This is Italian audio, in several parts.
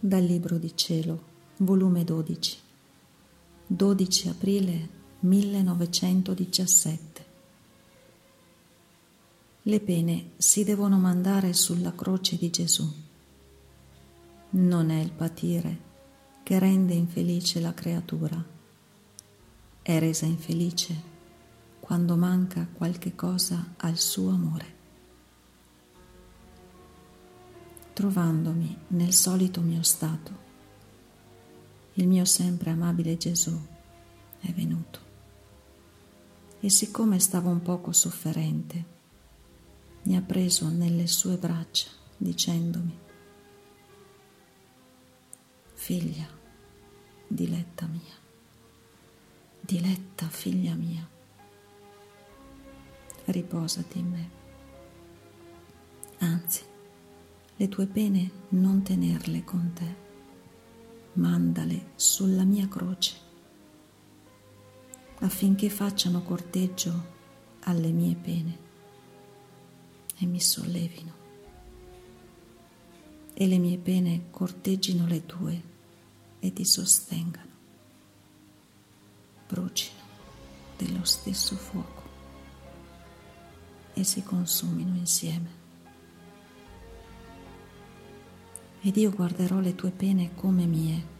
Dal Libro di Cielo, volume 12, 12 aprile 1917. Le pene si devono mandare sulla croce di Gesù. Non è il patire che rende infelice la creatura, è resa infelice quando manca qualche cosa al suo amore. Trovandomi nel solito mio stato. Il mio sempre amabile Gesù è venuto e siccome stavo un poco sofferente, mi ha preso nelle sue braccia dicendomi, figlia, diletta mia, diletta figlia mia, riposati in me. Anzi, le tue pene non tenerle con te, mandale sulla mia croce, affinché facciano corteggio alle mie pene e mi sollevino, e le mie pene corteggino le tue e ti sostengano, brucino dello stesso fuoco e si consumino insieme ed io guarderò le tue pene come mie.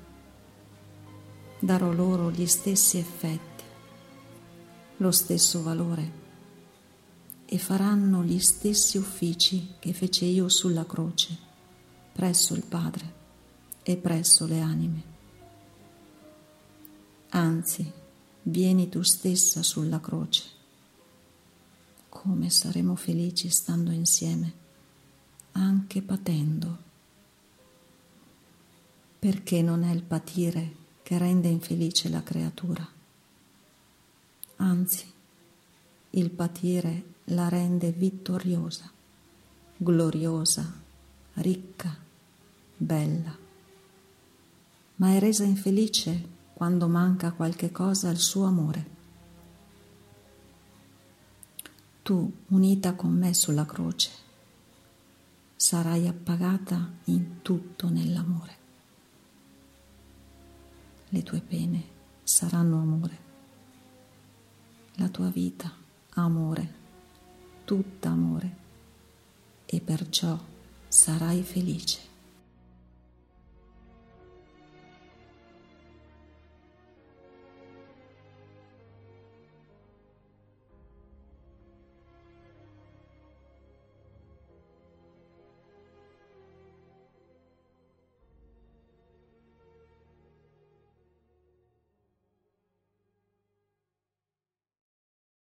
Darò loro gli stessi effetti, lo stesso valore e faranno gli stessi uffici che fece io sulla croce, presso il Padre e presso le anime. Anzi, vieni tu stessa sulla croce. Come saremo felici stando insieme, anche patendo perché non è il patire che rende infelice la creatura. Anzi, il patire la rende vittoriosa, gloriosa, ricca, bella, ma è resa infelice quando manca qualche cosa al suo amore. Tu, unita con me sulla croce, sarai appagata in tutto nell'amore le tue pene saranno amore, la tua vita amore, tutta amore, e perciò sarai felice.